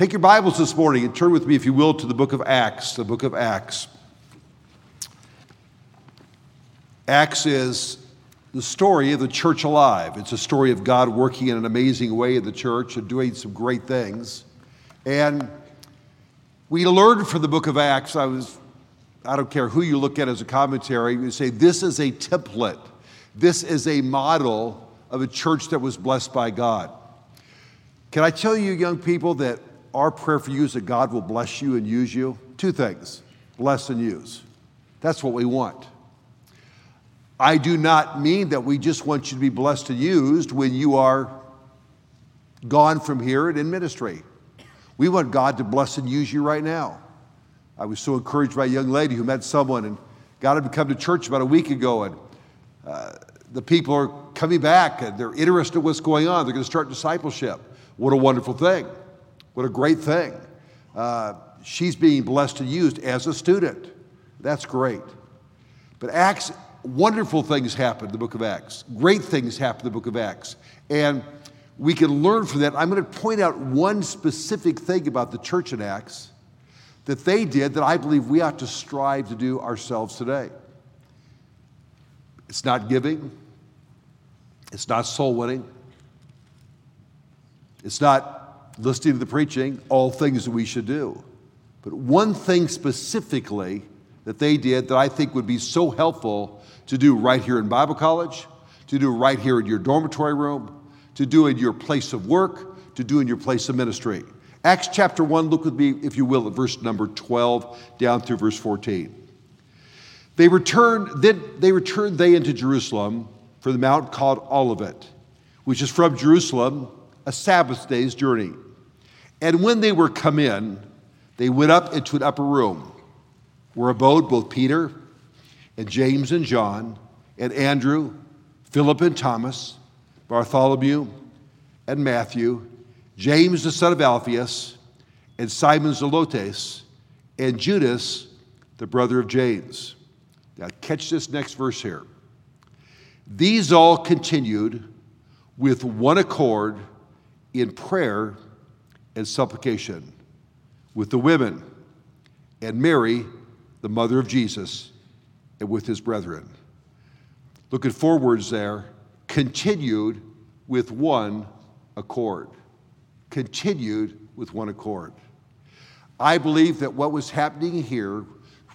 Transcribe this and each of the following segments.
Take your Bibles this morning and turn with me, if you will, to the book of Acts. The book of Acts. Acts is the story of the church alive. It's a story of God working in an amazing way in the church and doing some great things. And we learned from the book of Acts, I was, I don't care who you look at as a commentary, you say this is a template. This is a model of a church that was blessed by God. Can I tell you, young people, that our prayer for you is that God will bless you and use you? Two things bless and use. That's what we want. I do not mean that we just want you to be blessed and used when you are gone from here and in ministry. We want God to bless and use you right now. I was so encouraged by a young lady who met someone and got him to come to church about a week ago, and uh, the people are coming back and they're interested in what's going on. They're going to start discipleship. What a wonderful thing. What a great thing. Uh, she's being blessed and used as a student. That's great. But Acts, wonderful things happen in the book of Acts. Great things happen in the book of Acts. And we can learn from that. I'm going to point out one specific thing about the church in Acts that they did that I believe we ought to strive to do ourselves today. It's not giving, it's not soul winning, it's not listening to the preaching, all things that we should do. But one thing specifically that they did that I think would be so helpful to do right here in Bible college, to do right here in your dormitory room, to do in your place of work, to do in your place of ministry. Acts chapter 1, look with me, if you will, at verse number 12 down through verse 14. They returned, then they returned they into Jerusalem for the mount called Olivet, which is from Jerusalem a Sabbath day's journey. And when they were come in, they went up into an upper room where abode both Peter and James and John and Andrew, Philip and Thomas, Bartholomew and Matthew, James the son of Alphaeus, and Simon Zelotes, and Judas, the brother of James. Now, catch this next verse here. These all continued with one accord in prayer and supplication with the women and Mary, the mother of Jesus, and with his brethren. Look at four words there continued with one accord. Continued with one accord. I believe that what was happening here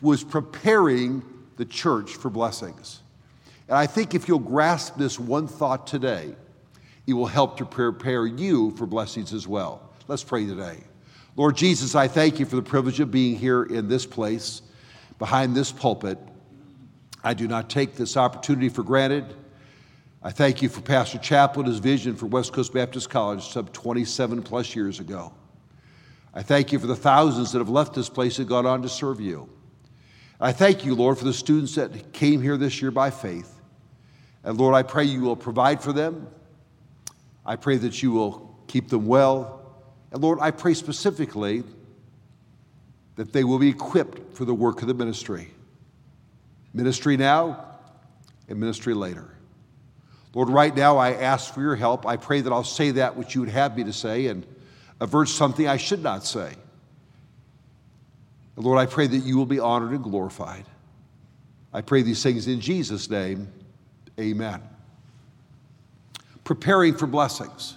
was preparing the church for blessings. And I think if you'll grasp this one thought today, it will help to prepare you for blessings as well. Let's pray today. Lord Jesus, I thank you for the privilege of being here in this place, behind this pulpit. I do not take this opportunity for granted. I thank you for Pastor Chappell, his vision for West Coast Baptist College some 27 plus years ago. I thank you for the thousands that have left this place and gone on to serve you. I thank you, Lord, for the students that came here this year by faith. And Lord, I pray you will provide for them. I pray that you will keep them well. And Lord, I pray specifically that they will be equipped for the work of the ministry. Ministry now and ministry later. Lord, right now I ask for your help. I pray that I'll say that which you would have me to say and avert something I should not say. And Lord, I pray that you will be honored and glorified. I pray these things in Jesus' name. Amen preparing for blessings.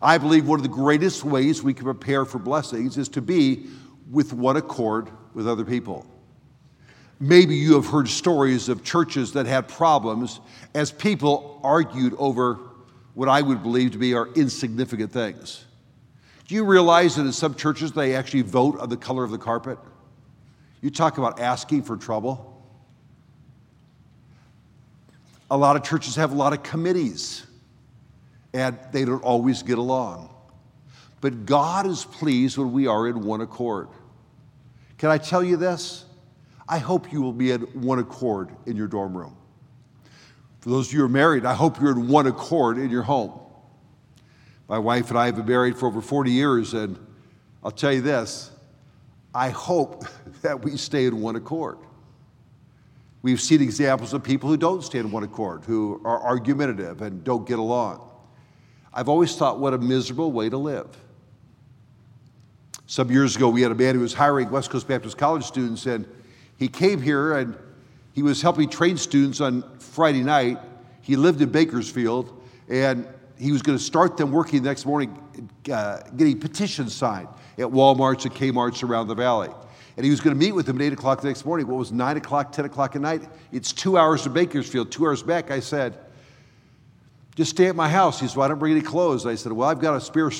I believe one of the greatest ways we can prepare for blessings is to be with one accord with other people. Maybe you have heard stories of churches that had problems as people argued over what I would believe to be are insignificant things. Do you realize that in some churches they actually vote on the color of the carpet? You talk about asking for trouble. A lot of churches have a lot of committees and they don't always get along. But God is pleased when we are in one accord. Can I tell you this? I hope you will be in one accord in your dorm room. For those of you who are married, I hope you're in one accord in your home. My wife and I have been married for over 40 years, and I'll tell you this I hope that we stay in one accord. We've seen examples of people who don't stay in one accord, who are argumentative and don't get along. I've always thought, what a miserable way to live. Some years ago, we had a man who was hiring West Coast Baptist College students, and he came here and he was helping train students on Friday night. He lived in Bakersfield, and he was going to start them working the next morning, uh, getting petitions signed at Walmarts and Kmarts around the valley. And he was going to meet with them at 8 o'clock the next morning. What was 9 o'clock, 10 o'clock at night? It's two hours to Bakersfield, two hours back. I said, just stay at my house. He said, well, I don't bring any clothes. I said, well, I've got a spare,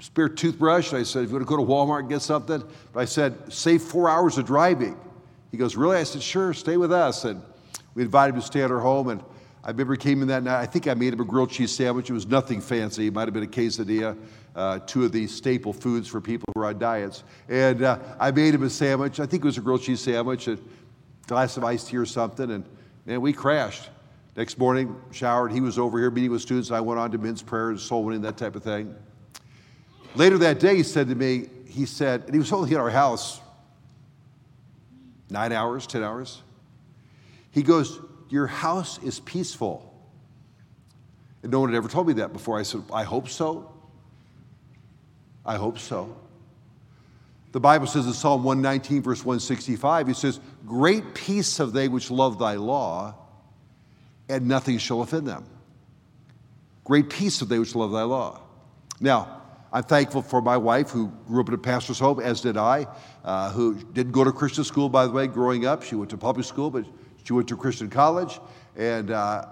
spare toothbrush. I said, if you want to go to Walmart and get something. But I said, save four hours of driving. He goes, really? I said, sure, stay with us. And we invited him to stay at our home. And I remember he came in that night. I think I made him a grilled cheese sandwich. It was nothing fancy. It might have been a quesadilla, uh, two of these staple foods for people who are on diets. And uh, I made him a sandwich. I think it was a grilled cheese sandwich, a glass of iced tea or something. And man, we crashed. Next morning, showered. He was over here meeting with students. I went on to men's prayer and soul winning, that type of thing. Later that day, he said to me, he said, and he was only at our house nine hours, 10 hours. He goes, your house is peaceful. And no one had ever told me that before. I said, I hope so. I hope so. The Bible says in Psalm 119, verse 165, it says, Great peace have they which love thy law, and nothing shall offend them. Great peace have they which love thy law. Now, I'm thankful for my wife who grew up in a pastor's home, as did I, uh, who didn't go to Christian school, by the way, growing up. She went to public school, but she went to Christian college, and uh,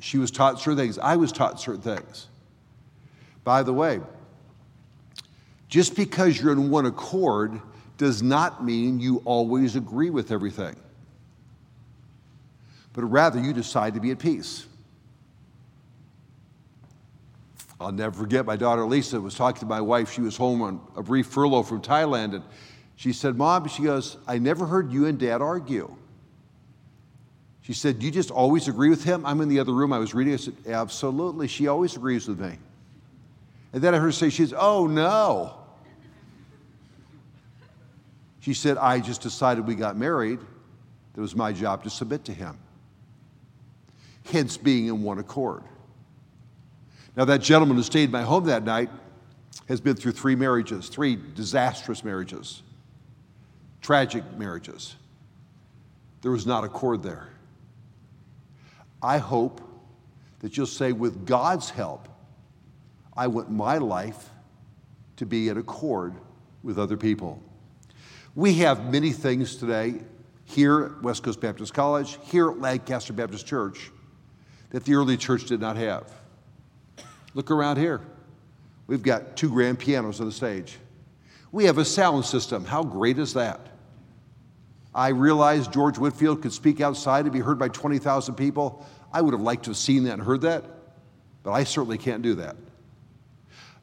she was taught certain things. I was taught certain things. By the way, just because you're in one accord does not mean you always agree with everything, but rather you decide to be at peace. I'll never forget my daughter Lisa was talking to my wife. She was home on a brief furlough from Thailand, and she said, Mom, she goes, I never heard you and dad argue. She said, You just always agree with him? I'm in the other room. I was reading. I said, Absolutely. She always agrees with me. And then I heard her say, She says, Oh, no. She said, I just decided we got married. It was my job to submit to him. Hence being in one accord. Now, that gentleman who stayed in my home that night has been through three marriages, three disastrous marriages, tragic marriages. There was not accord there. I hope that you'll say, with God's help, I want my life to be in accord with other people. We have many things today here at West Coast Baptist College, here at Lancaster Baptist Church, that the early church did not have. Look around here. We've got two grand pianos on the stage. We have a sound system. How great is that? I realized George Whitefield could speak outside and be heard by 20,000 people. I would have liked to have seen that and heard that, but I certainly can't do that.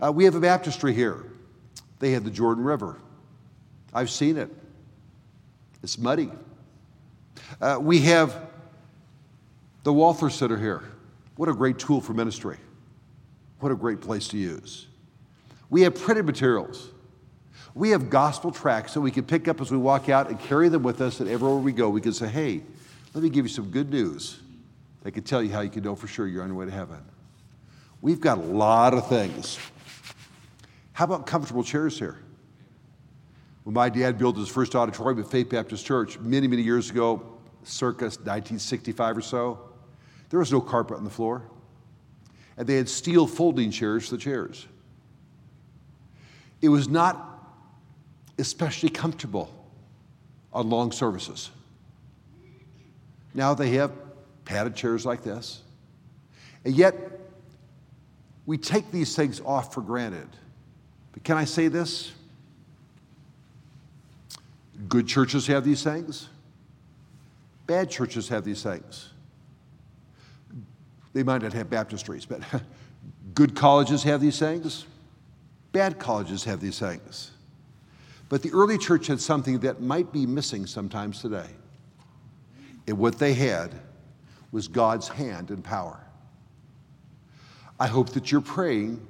Uh, we have a baptistry here. They have the Jordan River. I've seen it. It's muddy. Uh, we have the Walther Center here. What a great tool for ministry. What a great place to use. We have printed materials. We have gospel tracts that we can pick up as we walk out and carry them with us, and everywhere we go, we can say, hey, let me give you some good news that can tell you how you can know for sure you're on your way to heaven. We've got a lot of things. How about comfortable chairs here? When my dad built his first auditorium at Faith Baptist Church many, many years ago, circa 1965 or so, there was no carpet on the floor. And they had steel folding chairs for the chairs. It was not especially comfortable on long services. Now they have padded chairs like this. And yet, we take these things off for granted. But can I say this? Good churches have these things, bad churches have these things. They might not have baptistries, but good colleges have these things, bad colleges have these things. But the early church had something that might be missing sometimes today. And what they had was God's hand and power. I hope that you're praying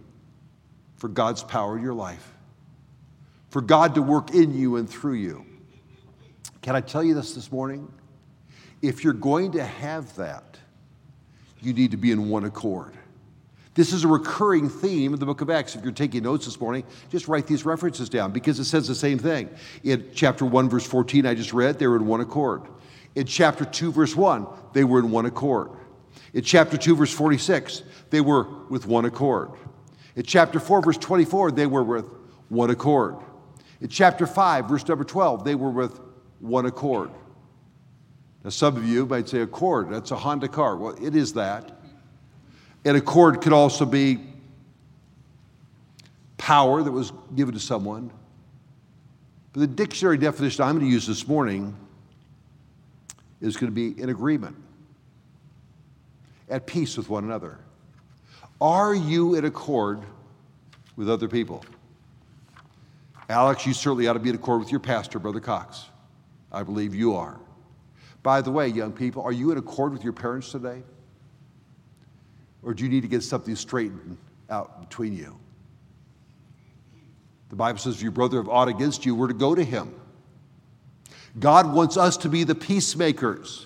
for God's power in your life, for God to work in you and through you. Can I tell you this this morning? If you're going to have that, you need to be in one accord. This is a recurring theme in the book of Acts. If you're taking notes this morning, just write these references down because it says the same thing. In chapter 1, verse 14, I just read, they were in one accord. In chapter 2, verse 1, they were in one accord. In chapter 2, verse 46, they were with one accord. In chapter 4, verse 24, they were with one accord. In chapter 5, verse number 12, they were with one accord. Now, some of you might say, Accord, that's a Honda car. Well, it is that. And accord could also be power that was given to someone. But the dictionary definition I'm going to use this morning is going to be in agreement, at peace with one another. Are you in accord with other people? Alex, you certainly ought to be in accord with your pastor, Brother Cox. I believe you are. By the way, young people, are you in accord with your parents today? Or do you need to get something straightened out between you? The Bible says, if your brother have aught against you, we're to go to him. God wants us to be the peacemakers.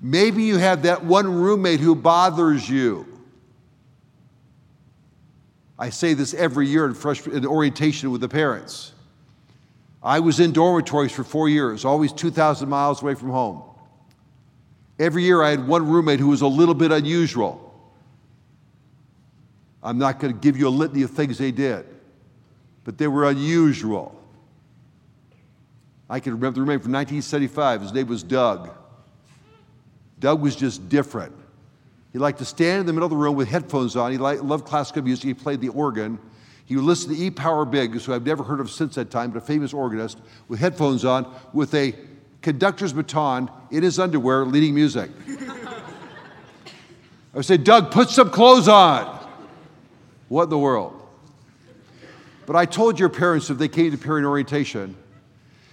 Maybe you have that one roommate who bothers you. I say this every year in, freshman, in orientation with the parents. I was in dormitories for four years, always 2,000 miles away from home. Every year I had one roommate who was a little bit unusual. I'm not going to give you a litany of things they did, but they were unusual. I can remember the roommate from 1975. His name was Doug. Doug was just different. He liked to stand in the middle of the room with headphones on. He liked, loved classical music. He played the organ. He would listen to E. Power Biggs, who I've never heard of since that time, but a famous organist, with headphones on, with a conductor's baton in his underwear, leading music. I would say, Doug, put some clothes on. What in the world? But I told your parents if they came to parent orientation,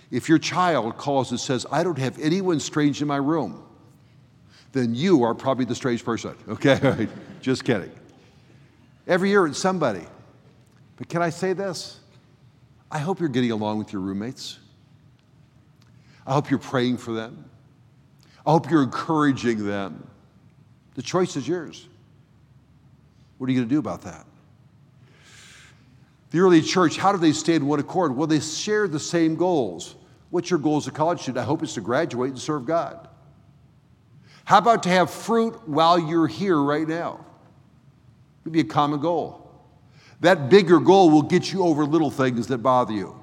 if your child calls and says, I don't have anyone strange in my room, then you are probably the strange person. Okay? Just kidding. Every year it's somebody. But can I say this? I hope you're getting along with your roommates. I hope you're praying for them. I hope you're encouraging them. The choice is yours. What are you going to do about that? The early church, how do they stay in one accord? Well, they share the same goals. What's your goal as a college student? I hope it's to graduate and serve God. How about to have fruit while you're here right now? It'd be a common goal. That bigger goal will get you over little things that bother you.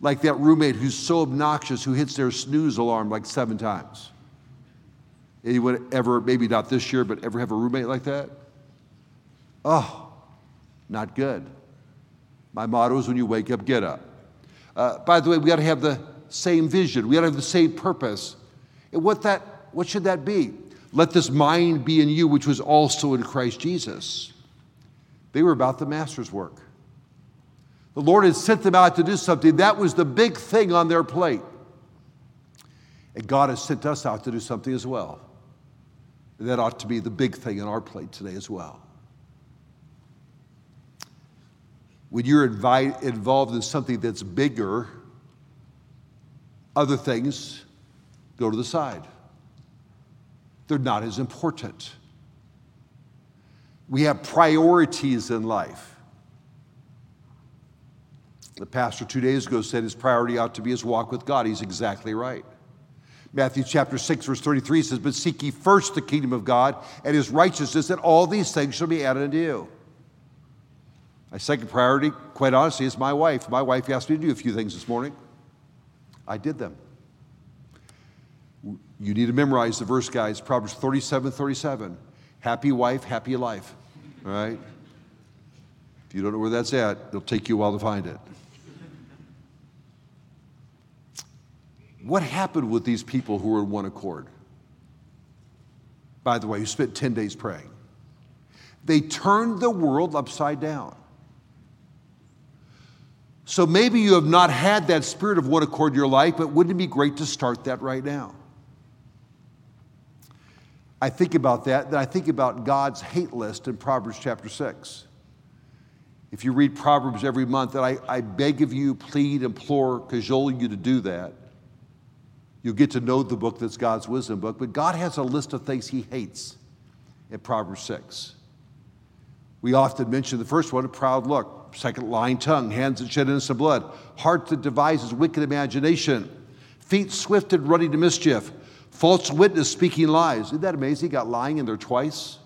Like that roommate who's so obnoxious who hits their snooze alarm like seven times. Anyone ever, maybe not this year, but ever have a roommate like that? Oh, not good. My motto is when you wake up, get up. Uh, by the way, we got to have the same vision. We got to have the same purpose. And what that, what should that be? Let this mind be in you, which was also in Christ Jesus. They were about the master's work. The Lord had sent them out to do something. That was the big thing on their plate. And God has sent us out to do something as well. that ought to be the big thing on our plate today as well. when you're invite, involved in something that's bigger, other things go to the side. They're not as important. We have priorities in life. The pastor two days ago said his priority ought to be his walk with God. He's exactly right. Matthew chapter 6, verse 33 says, But seek ye first the kingdom of God and his righteousness, and all these things shall be added unto you. My second priority, quite honestly, is my wife. My wife asked me to do a few things this morning. I did them. You need to memorize the verse, guys. Proverbs 37 37. Happy wife, happy life. All right? If you don't know where that's at, it'll take you a while to find it. What happened with these people who were in one accord? By the way, who spent 10 days praying? They turned the world upside down. So maybe you have not had that spirit of one accord in your life, but wouldn't it be great to start that right now? I think about that, then I think about God's hate list in Proverbs chapter 6. If you read Proverbs every month, and I, I beg of you, plead, implore, cajole you to do that, you'll get to know the book that's God's wisdom book. But God has a list of things He hates in Proverbs 6. We often mention the first one, a proud look. Second, lying tongue, hands that shed innocent blood, heart that devises wicked imagination, feet swift and running to mischief, false witness speaking lies. Isn't that amazing? He got lying in there twice.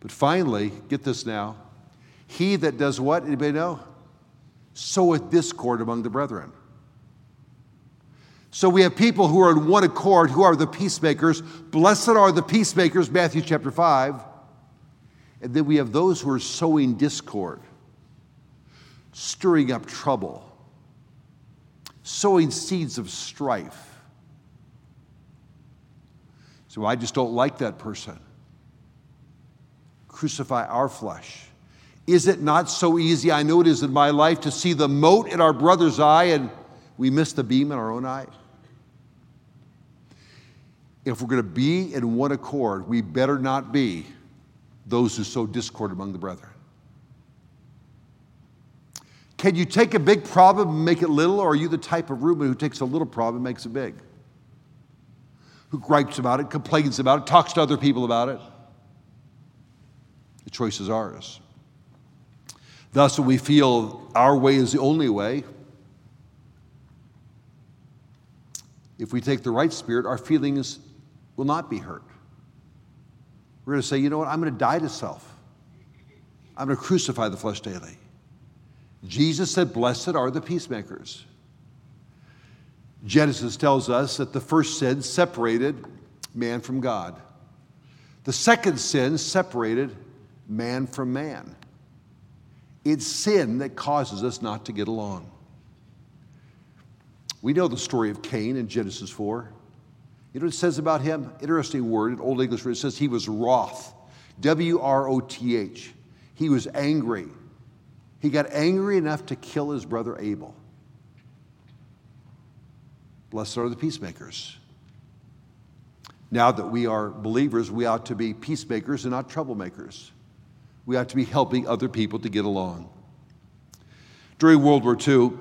But finally, get this now. He that does what? Anybody know? Soweth discord among the brethren. So we have people who are in one accord, who are the peacemakers. Blessed are the peacemakers, Matthew chapter 5. And then we have those who are sowing discord, stirring up trouble, sowing seeds of strife. So I just don't like that person. Crucify our flesh. Is it not so easy? I know it is in my life to see the mote in our brother's eye and we miss the beam in our own eye. If we're going to be in one accord, we better not be those who sow discord among the brethren. Can you take a big problem and make it little, or are you the type of Reuben who takes a little problem and makes it big? Who gripes about it, complains about it, talks to other people about it? The choice is ours. Thus, when we feel our way is the only way, if we take the right spirit, our feelings will not be hurt. We're going to say, you know what? I'm going to die to self. I'm going to crucify the flesh daily. Jesus said, Blessed are the peacemakers. Genesis tells us that the first sin separated man from God. The second sin separated man from man. It's sin that causes us not to get along. We know the story of Cain in Genesis 4. You know what it says about him? Interesting word in Old English, it says he was wroth. W R O T H. He was angry. He got angry enough to kill his brother Abel. Blessed are the peacemakers. Now that we are believers, we ought to be peacemakers and not troublemakers. We ought to be helping other people to get along. During World War II,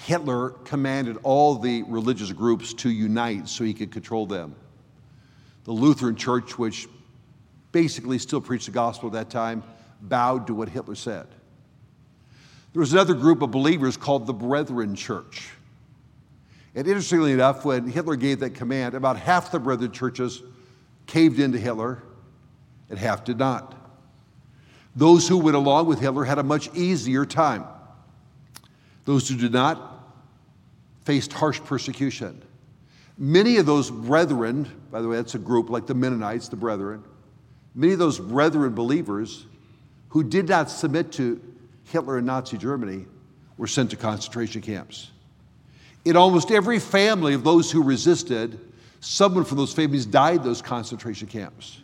Hitler commanded all the religious groups to unite so he could control them. The Lutheran Church, which basically still preached the gospel at that time, bowed to what Hitler said. There was another group of believers called the Brethren Church. And interestingly enough, when Hitler gave that command, about half the Brethren churches caved into Hitler and half did not. Those who went along with Hitler had a much easier time. Those who did not faced harsh persecution. Many of those brethren, by the way, that's a group like the Mennonites, the brethren, many of those brethren believers who did not submit to Hitler and Nazi Germany were sent to concentration camps. In almost every family of those who resisted, someone from those families died those concentration camps.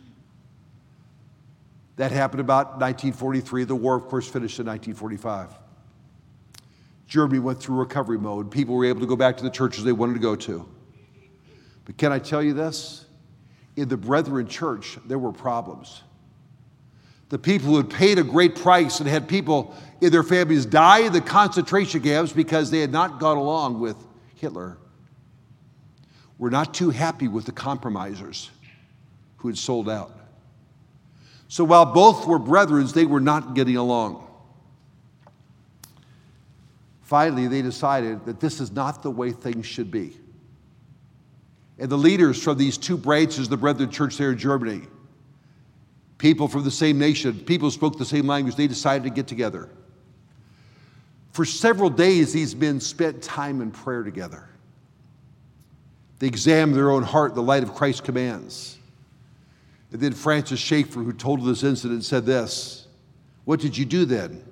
That happened about 1943. The war, of course, finished in 1945. Germany went through recovery mode. People were able to go back to the churches they wanted to go to. But can I tell you this? In the Brethren church, there were problems. The people who had paid a great price and had people in their families die in the concentration camps because they had not gone along with Hitler were not too happy with the compromisers who had sold out. So while both were brethren, they were not getting along. Finally, they decided that this is not the way things should be. And the leaders from these two branches, the Brethren Church there in Germany, people from the same nation, people spoke the same language, they decided to get together. For several days, these men spent time in prayer together. They examined their own heart the light of Christ's commands. And then Francis Schaeffer, who told of this incident, said this What did you do then?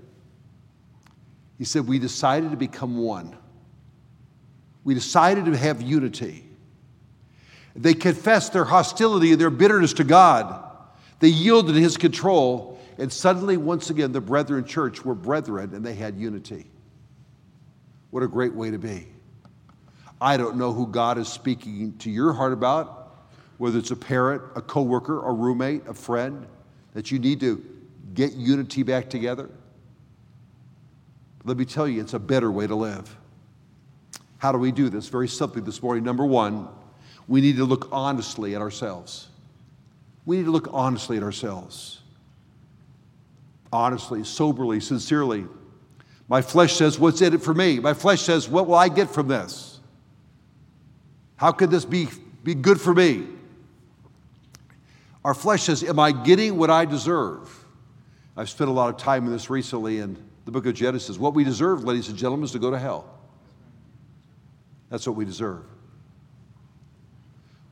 He said, We decided to become one. We decided to have unity. They confessed their hostility and their bitterness to God. They yielded to his control. And suddenly, once again, the brethren church were brethren and they had unity. What a great way to be. I don't know who God is speaking to your heart about, whether it's a parent, a coworker, a roommate, a friend, that you need to get unity back together. Let me tell you, it's a better way to live. How do we do this? Very simply this morning. Number one, we need to look honestly at ourselves. We need to look honestly at ourselves. Honestly, soberly, sincerely. My flesh says, What's in it for me? My flesh says, What will I get from this? How could this be, be good for me? Our flesh says, Am I getting what I deserve? I've spent a lot of time in this recently in the book of Genesis. What we deserve, ladies and gentlemen, is to go to hell. That's what we deserve.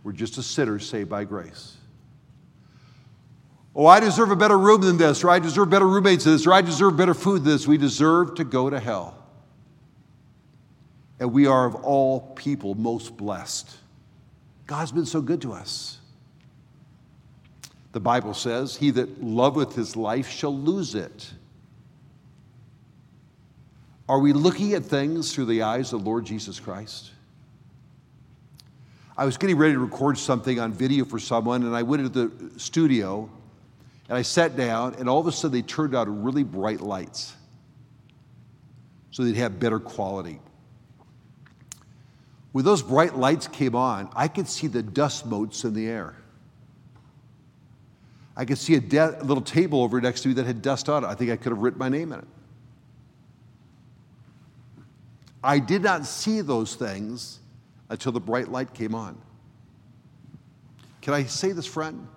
We're just a sinner saved by grace. Oh, I deserve a better room than this, or I deserve better roommates than this, or I deserve better food than this. We deserve to go to hell. And we are of all people most blessed. God's been so good to us. The Bible says, He that loveth his life shall lose it. Are we looking at things through the eyes of the Lord Jesus Christ? I was getting ready to record something on video for someone, and I went into the studio and I sat down, and all of a sudden they turned out really bright lights so they'd have better quality. When those bright lights came on, I could see the dust motes in the air. I could see a de- little table over next to me that had dust on it. I think I could have written my name in it. I did not see those things until the bright light came on. Can I say this, friend?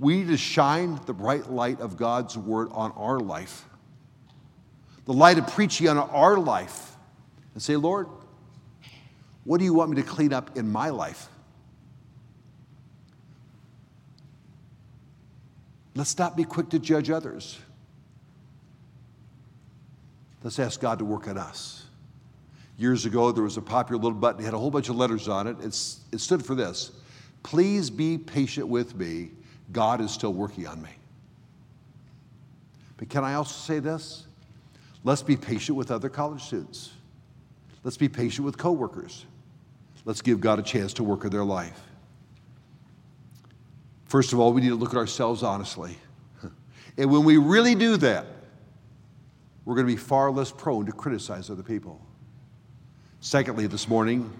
We need to shine the bright light of God's word on our life, the light of preaching on our life, and say, Lord, what do you want me to clean up in my life? Let's not be quick to judge others. Let's ask God to work on us. Years ago, there was a popular little button, it had a whole bunch of letters on it. It's, it stood for this Please be patient with me. God is still working on me. But can I also say this? Let's be patient with other college students. Let's be patient with coworkers. Let's give God a chance to work in their life. First of all, we need to look at ourselves honestly. And when we really do that, we're going to be far less prone to criticize other people. Secondly, this morning,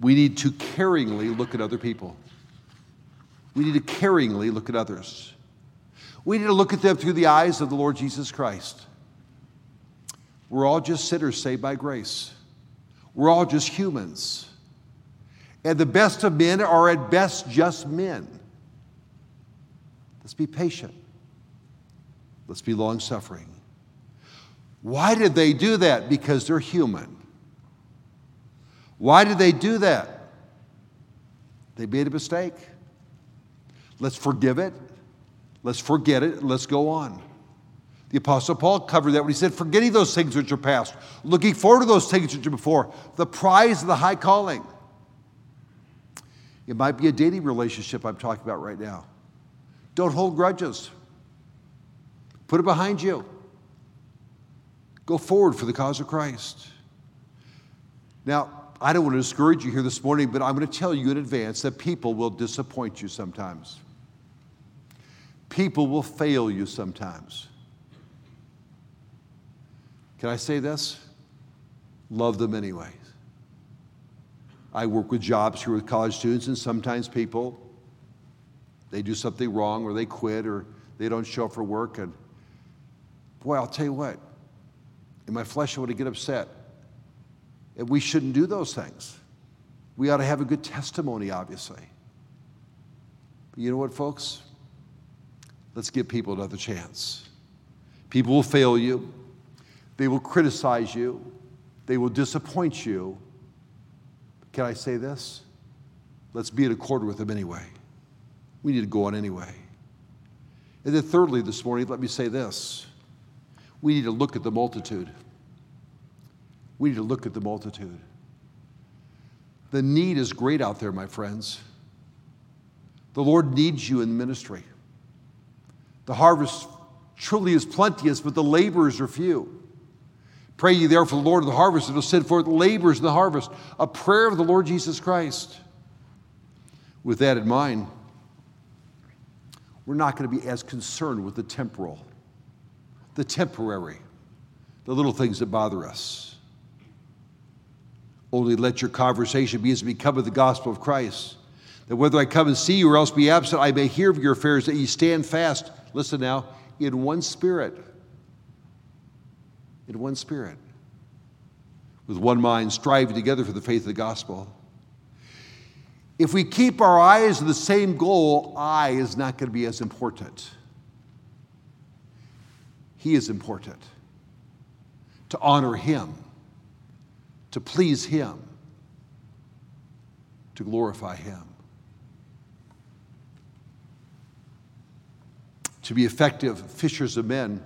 we need to caringly look at other people. We need to caringly look at others. We need to look at them through the eyes of the Lord Jesus Christ. We're all just sinners saved by grace. We're all just humans. And the best of men are at best just men. Let's be patient. Let's be long suffering. Why did they do that? Because they're human. Why did they do that? They made a mistake. Let's forgive it. Let's forget it. Let's go on. The Apostle Paul covered that when he said, Forgetting those things which are past, looking forward to those things which are before, the prize of the high calling. It might be a dating relationship I'm talking about right now. Don't hold grudges, put it behind you. Go forward for the cause of Christ. Now, I don't want to discourage you here this morning, but I'm going to tell you in advance that people will disappoint you sometimes. People will fail you sometimes. Can I say this? Love them anyways. I work with jobs here with college students, and sometimes people, they do something wrong or they quit or they don't show up for work. And boy, I'll tell you what, in my flesh, I want to get upset. And we shouldn't do those things. We ought to have a good testimony, obviously. But you know what, folks? Let's give people another chance. People will fail you, they will criticize you, they will disappoint you. Can I say this? Let's be in accord with them anyway. We need to go on anyway. And then, thirdly, this morning, let me say this we need to look at the multitude. We need to look at the multitude. The need is great out there, my friends. The Lord needs you in ministry. The harvest truly is plenteous, but the laborers are few. Pray ye therefore the Lord of the harvest that will send forth laborers in the harvest. A prayer of the Lord Jesus Christ. With that in mind, we're not going to be as concerned with the temporal, the temporary, the little things that bother us. Only let your conversation be as become of the gospel of Christ, that whether I come and see you or else be absent, I may hear of your affairs, that ye stand fast, listen now, in one spirit. In one spirit. With one mind, striving together for the faith of the gospel. If we keep our eyes on the same goal, I is not going to be as important. He is important. To honor Him, to please Him, to glorify Him. To be effective fishers of men,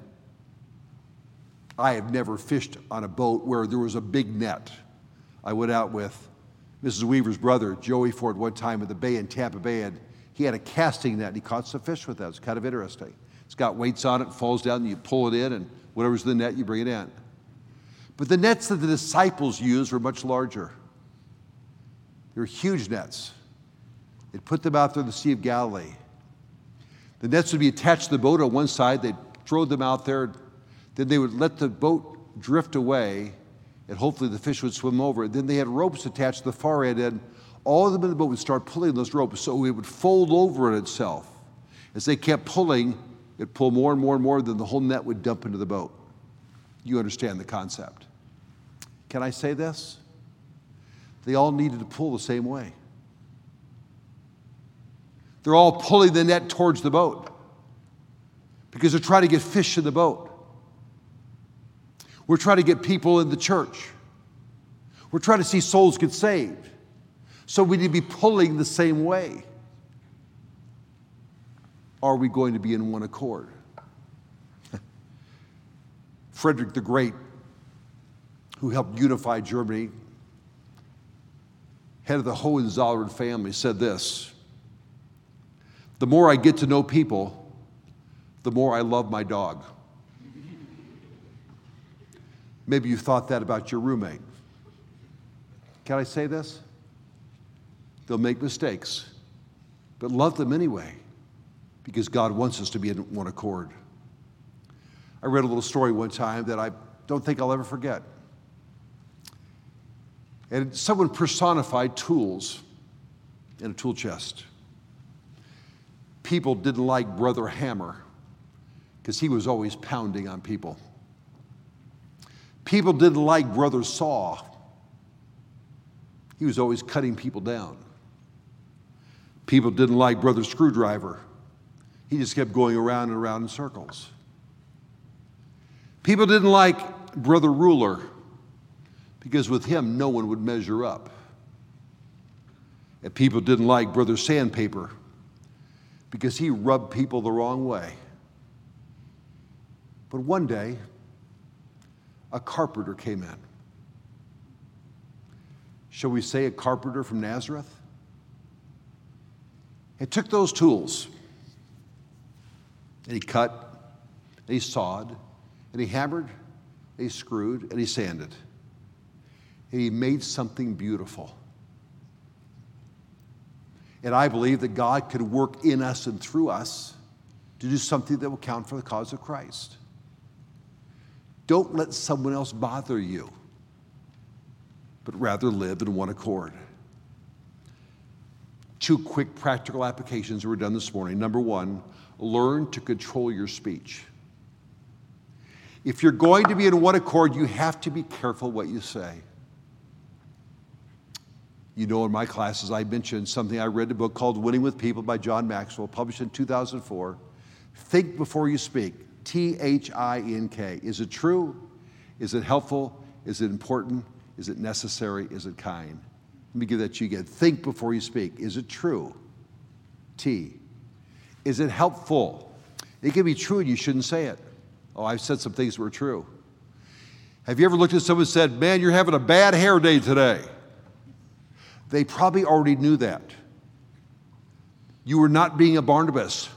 I have never fished on a boat where there was a big net. I went out with Mrs. Weaver's brother, Joey Ford, one time at the bay in Tampa Bay, and he had a casting net and he caught some fish with that. It's kind of interesting. It's got weights on it, falls down, and you pull it in, and whatever's in the net, you bring it in. But the nets that the disciples used were much larger. They were huge nets. They'd put them out there in the Sea of Galilee. The nets would be attached to the boat on one side, they'd throw them out there, then they would let the boat drift away, and hopefully the fish would swim over. Then they had ropes attached to the far end, and all of them in the boat would start pulling those ropes so it would fold over in itself. As they kept pulling, it'd pull more and more and more, then the whole net would dump into the boat. You understand the concept. Can I say this? They all needed to pull the same way. They're all pulling the net towards the boat because they're trying to get fish in the boat. We're trying to get people in the church. We're trying to see souls get saved. So we need to be pulling the same way. Are we going to be in one accord? Frederick the Great, who helped unify Germany, head of the Hohenzollern family, said this The more I get to know people, the more I love my dog. Maybe you thought that about your roommate. Can I say this? They'll make mistakes, but love them anyway because God wants us to be in one accord. I read a little story one time that I don't think I'll ever forget. And someone personified tools in a tool chest. People didn't like Brother Hammer because he was always pounding on people. People didn't like Brother Saw. He was always cutting people down. People didn't like Brother Screwdriver. He just kept going around and around in circles. People didn't like Brother Ruler because with him no one would measure up. And people didn't like Brother Sandpaper because he rubbed people the wrong way. But one day, a carpenter came in. Shall we say a carpenter from Nazareth? He took those tools and he cut, and he sawed, and he hammered, and he screwed, and he sanded. And he made something beautiful. And I believe that God could work in us and through us to do something that will count for the cause of Christ. Don't let someone else bother you, but rather live in one accord. Two quick practical applications were done this morning. Number one, learn to control your speech. If you're going to be in one accord, you have to be careful what you say. You know, in my classes, I mentioned something I read a book called Winning with People by John Maxwell, published in 2004. Think before you speak. T H I N K. Is it true? Is it helpful? Is it important? Is it necessary? Is it kind? Let me give that to you again. Think before you speak. Is it true? T. Is it helpful? It can be true and you shouldn't say it. Oh, I've said some things that were true. Have you ever looked at someone and said, Man, you're having a bad hair day today? They probably already knew that. You were not being a Barnabas.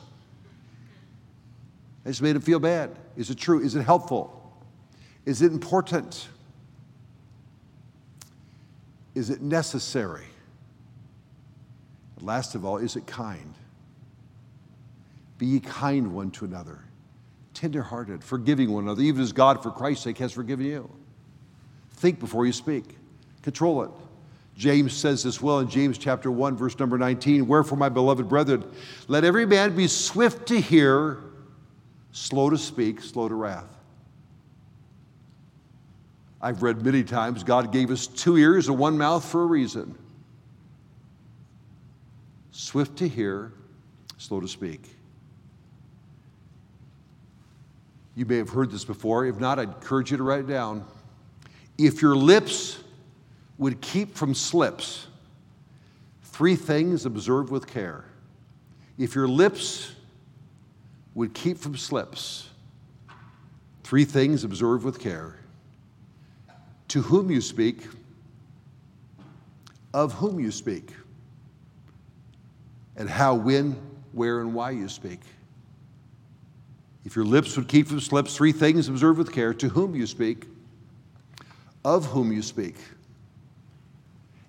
I just made him feel bad. Is it true? Is it helpful? Is it important? Is it necessary? last of all, is it kind? Be ye kind one to another, tenderhearted, forgiving one another, even as God, for Christ's sake, has forgiven you. Think before you speak, control it. James says this well in James chapter 1, verse number 19 Wherefore, my beloved brethren, let every man be swift to hear, slow to speak, slow to wrath. I've read many times God gave us two ears and one mouth for a reason swift to hear, slow to speak. You may have heard this before. If not, I'd encourage you to write it down. If your lips would keep from slips, three things observe with care. If your lips would keep from slips, three things observe with care. To whom you speak, of whom you speak, and how, when, where, and why you speak. If your lips would keep from slips, three things observe with care to whom you speak, of whom you speak,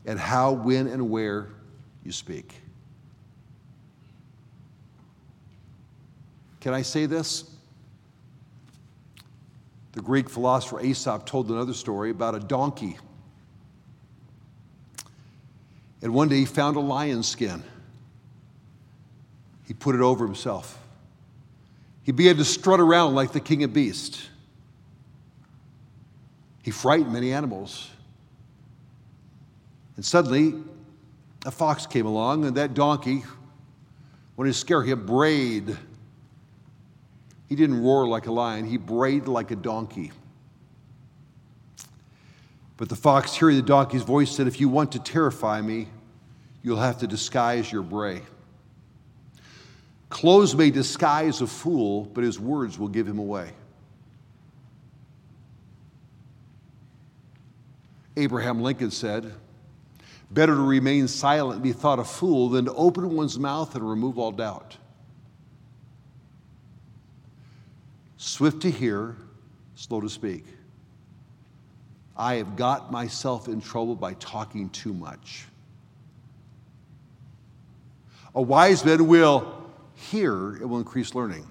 and how, when, and where you speak. Can I say this? The Greek philosopher Aesop told another story about a donkey. And one day he found a lion's skin. He put it over himself. He began to strut around like the king of beasts. He frightened many animals. And suddenly, a fox came along, and that donkey, when he scared him, brayed. He didn't roar like a lion, he brayed like a donkey. But the fox, hearing the donkey's voice, said, If you want to terrify me, you'll have to disguise your bray. Clothes may disguise a fool, but his words will give him away. Abraham Lincoln said, Better to remain silent and be thought a fool than to open one's mouth and remove all doubt. Swift to hear, slow to speak. I have got myself in trouble by talking too much. A wise man will hear, it will increase learning.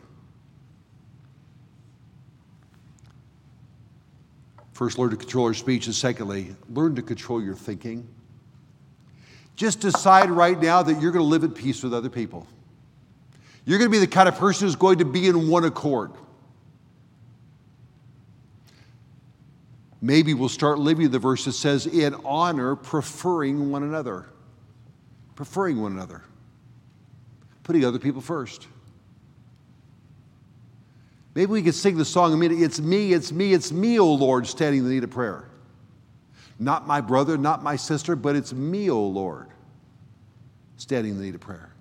First, learn to control your speech, and secondly, learn to control your thinking. Just decide right now that you're going to live at peace with other people. You're going to be the kind of person who's going to be in one accord. Maybe we'll start living the verse that says, in honor, preferring one another. Preferring one another putting other people first. Maybe we could sing the song. It's me, it's me, it's me, O Lord, standing in the need of prayer. Not my brother, not my sister, but it's me, O Lord, standing in the need of prayer.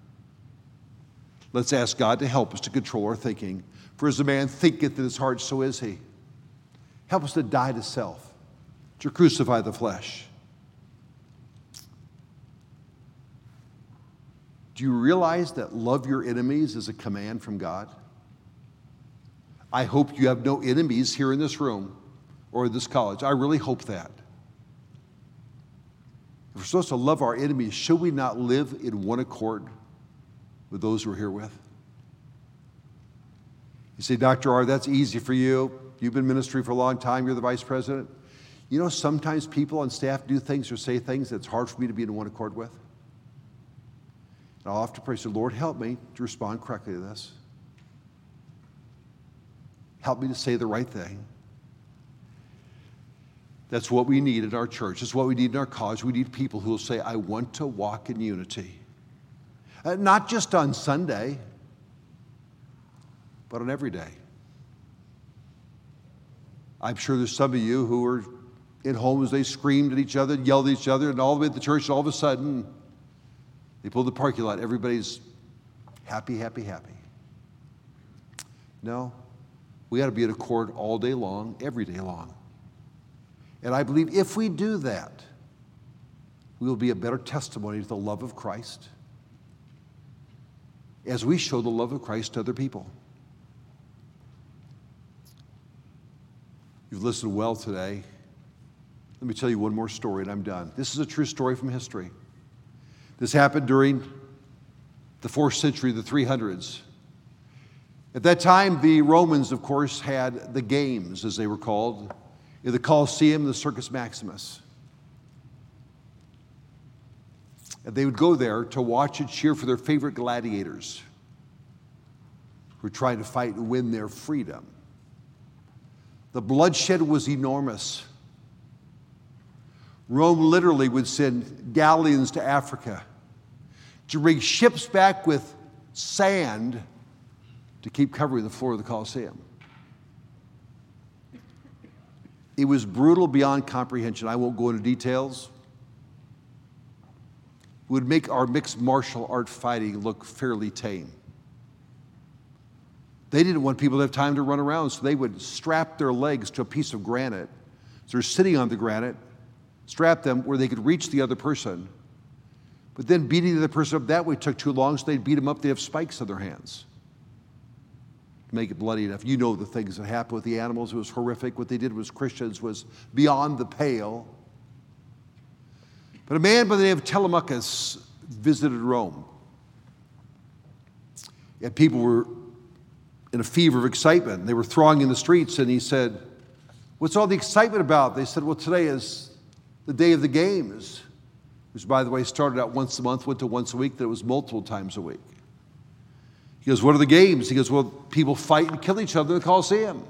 Let's ask God to help us to control our thinking. For as a man thinketh in his heart, so is he. Help us to die to self, to crucify the flesh. Do you realize that love your enemies is a command from God? I hope you have no enemies here in this room or this college. I really hope that. If we're supposed to love our enemies, should we not live in one accord with those we're here with? You say, Dr. R, that's easy for you. You've been ministry for a long time, you're the vice president. You know, sometimes people on staff do things or say things that's hard for me to be in one accord with. And I'll to pray, say, Lord, help me to respond correctly to this. Help me to say the right thing. That's what we need in our church. That's what we need in our college. We need people who will say, I want to walk in unity. Uh, not just on Sunday, but on every day. I'm sure there's some of you who are in homes, they screamed at each other, yelled at each other, and all the way at the church, all of a sudden, they pull the parking lot. Everybody's happy, happy, happy. No, we got to be in accord all day long, every day long. And I believe if we do that, we will be a better testimony to the love of Christ as we show the love of Christ to other people. You've listened well today. Let me tell you one more story and I'm done. This is a true story from history. This happened during the fourth century, the 300s. At that time, the Romans, of course, had the games, as they were called, the Colosseum, the Circus Maximus. And they would go there to watch and cheer for their favorite gladiators who were trying to fight and win their freedom. The bloodshed was enormous. Rome literally would send galleons to Africa to bring ships back with sand to keep covering the floor of the Colosseum. It was brutal beyond comprehension. I won't go into details. It would make our mixed martial art fighting look fairly tame. They didn't want people to have time to run around, so they would strap their legs to a piece of granite. So they're sitting on the granite, strap them where they could reach the other person. But then beating the other person up that way took too long, so they'd beat them up. They have spikes in their hands make it bloody enough. You know the things that happened with the animals. It was horrific. What they did was Christians was beyond the pale. But a man by the name of Telemachus visited Rome. And people were in a fever of excitement. They were thronging the streets, and he said, What's all the excitement about? They said, Well, today is the day of the games, which, by the way, started out once a month, went to once a week, then it was multiple times a week. He goes, What are the games? He goes, Well, people fight and kill each other in the Colosseum.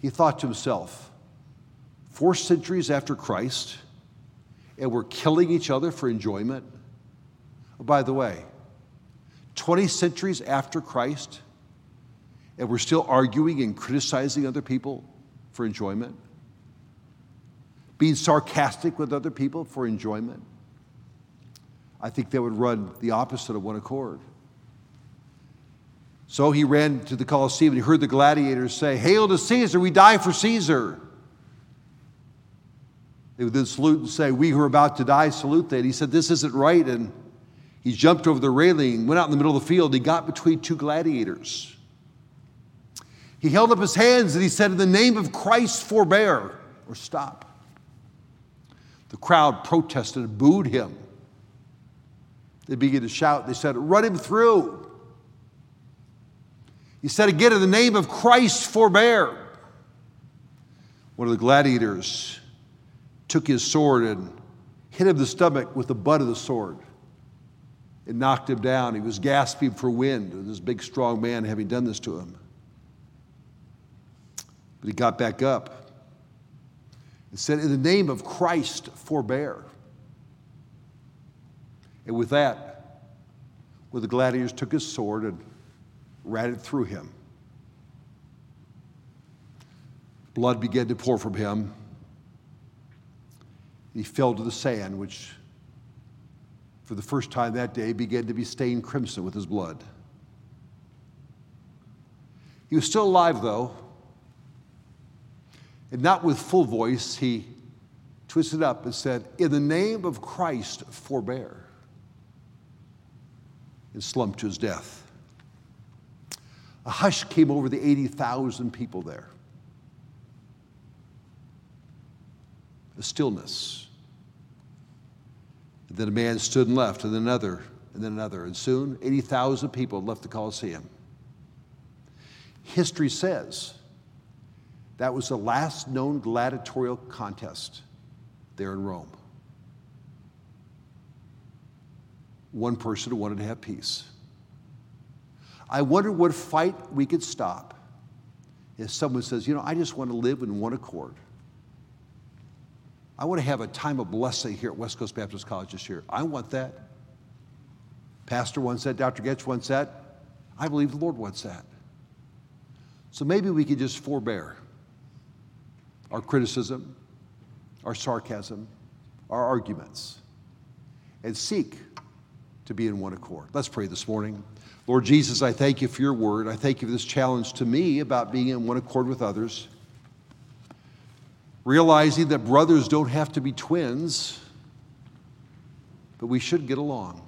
He thought to himself, Four centuries after Christ, and we're killing each other for enjoyment. Oh, by the way, 20 centuries after Christ, and we're still arguing and criticizing other people for enjoyment, being sarcastic with other people for enjoyment. I think that would run the opposite of one accord. So he ran to the Colosseum and he heard the gladiators say, Hail to Caesar, we die for Caesar. They would then salute and say, We who are about to die salute that. He said, This isn't right. And he jumped over the railing, went out in the middle of the field. And he got between two gladiators. He held up his hands and he said, In the name of Christ, forbear or stop. The crowd protested and booed him. They began to shout. They said, Run him through. He said again, In the name of Christ, forbear. One of the gladiators took his sword and hit him the stomach with the butt of the sword. It knocked him down. He was gasping for wind, this big, strong man having done this to him. But he got back up and said, In the name of Christ, forbear. And with that, one of the gladiators took his sword and it through him. Blood began to pour from him. He fell to the sand, which for the first time that day, began to be stained crimson with his blood. He was still alive, though, and not with full voice, he twisted up and said, In the name of Christ, forbear, and slumped to his death. A hush came over the 80,000 people there. A stillness. And then a man stood and left, and then another, and then another. And soon, 80,000 people left the Colosseum. History says that was the last known gladiatorial contest there in Rome. One person wanted to have peace. I wonder what fight we could stop if someone says, you know, I just want to live in one accord. I want to have a time of blessing here at West Coast Baptist College this year. I want that. Pastor wants that. Dr. Goetsch wants that. I believe the Lord wants that. So maybe we could just forbear our criticism, our sarcasm, our arguments, and seek to be in one accord. Let's pray this morning. Lord Jesus, I thank you for your word. I thank you for this challenge to me about being in one accord with others realizing that brothers don't have to be twins, but we should get along.